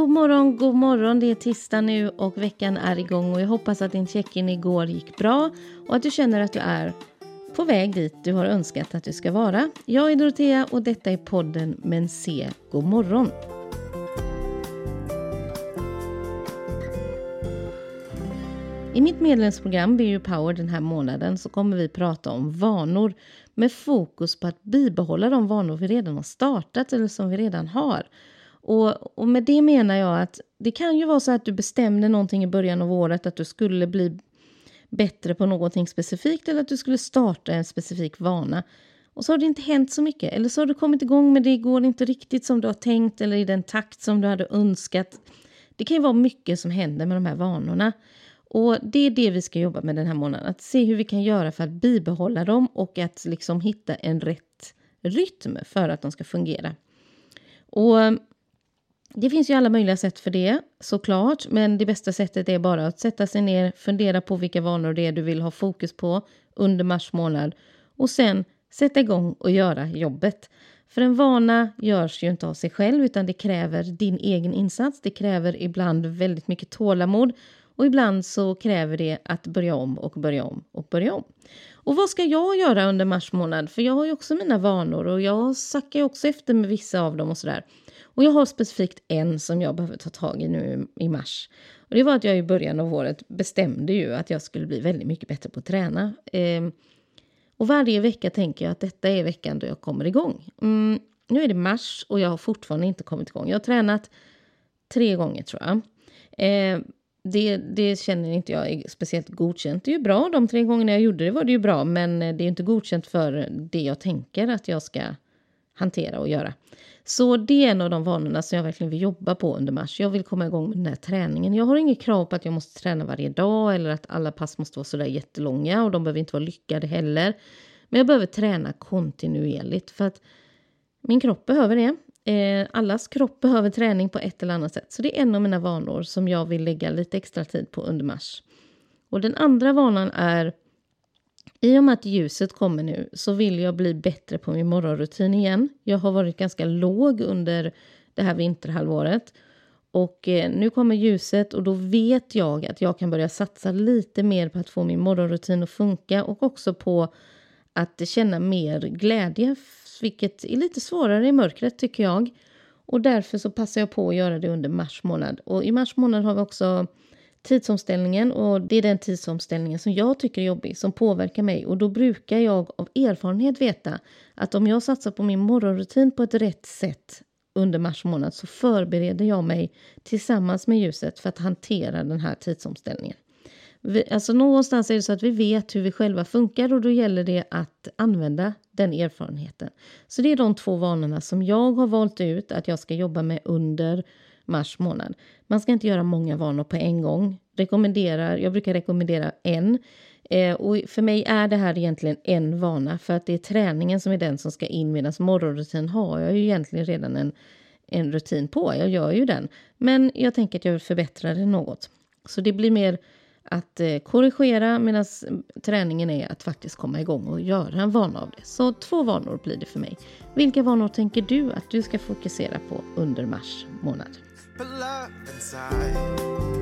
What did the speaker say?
God morgon, god morgon. Det är tisdag nu och veckan är igång och jag hoppas att din check-in igår gick bra och att du känner att du är på väg dit du har önskat att du ska vara. Jag är Dorotea och detta är podden Men se, god morgon. I mitt medlemsprogram BU Power den här månaden så kommer vi prata om vanor med fokus på att bibehålla de vanor vi redan har startat eller som vi redan har. Och, och med det menar jag att det kan ju vara så att du bestämde någonting i början av året att du skulle bli bättre på någonting specifikt eller att du skulle starta en specifik vana. Och så har det inte hänt så mycket eller så har du kommit igång med det går inte riktigt som du har tänkt eller i den takt som du hade önskat. Det kan ju vara mycket som händer med de här vanorna. Och det är det vi ska jobba med den här månaden. Att se hur vi kan göra för att bibehålla dem och att liksom hitta en rätt rytm för att de ska fungera. Och det finns ju alla möjliga sätt för det såklart, men det bästa sättet är bara att sätta sig ner, fundera på vilka vanor det är du vill ha fokus på under mars månad och sen sätta igång och göra jobbet. För en vana görs ju inte av sig själv utan det kräver din egen insats. Det kräver ibland väldigt mycket tålamod och ibland så kräver det att börja om och börja om och börja om. Och vad ska jag göra under mars månad? För jag har ju också mina vanor och jag sackar ju också efter med vissa av dem och sådär. Och jag har specifikt en som jag behöver ta tag i nu i mars. Och det var att jag i början av året bestämde ju att jag skulle bli väldigt mycket bättre på att träna. Eh, och varje vecka tänker jag att detta är veckan då jag kommer igång. Mm, nu är det mars och jag har fortfarande inte kommit igång. Jag har tränat tre gånger tror jag. Eh, det, det känner inte jag är speciellt godkänt. Det är ju bra, de tre gångerna jag gjorde det var det ju bra, men det är inte godkänt för det jag tänker att jag ska hantera och göra. Så det är en av de vanorna som jag verkligen vill jobba på under mars. Jag vill komma igång med den här träningen. Jag har inget krav på att jag måste träna varje dag eller att alla pass måste vara sådär jättelånga och de behöver inte vara lyckade heller. Men jag behöver träna kontinuerligt för att min kropp behöver det. Eh, allas kropp behöver träning på ett eller annat sätt. Så det är en av mina vanor som jag vill lägga lite extra tid på under mars. Och den andra vanan är i och med att ljuset kommer nu så vill jag bli bättre på min morgonrutin igen. Jag har varit ganska låg under det här vinterhalvåret. Och eh, nu kommer ljuset och då vet jag att jag kan börja satsa lite mer på att få min morgonrutin att funka och också på att känna mer glädje, vilket är lite svårare i mörkret tycker jag. Och därför så passar jag på att göra det under mars månad. Och i mars månad har vi också tidsomställningen och det är den tidsomställningen som jag tycker är jobbig, som påverkar mig och då brukar jag av erfarenhet veta att om jag satsar på min morgonrutin på ett rätt sätt under mars månad så förbereder jag mig tillsammans med ljuset för att hantera den här tidsomställningen. Vi, alltså någonstans är det så att vi vet hur vi själva funkar och då gäller det att använda den erfarenheten. Så det är de två vanorna som jag har valt ut att jag ska jobba med under mars månad. Man ska inte göra många vanor på en gång. Rekommenderar, jag brukar rekommendera en. Eh, och för mig är det här egentligen en vana för att det är träningen som är den som ska in medan morgonrutin har jag ju egentligen redan en, en rutin på. Jag gör ju den. Men jag tänker att jag vill förbättra det något. Så det blir mer att eh, korrigera medan träningen är att faktiskt komma igång och göra en vana av det. Så två vanor blir det för mig. Vilka vanor tänker du att du ska fokusera på under mars månad? Inside.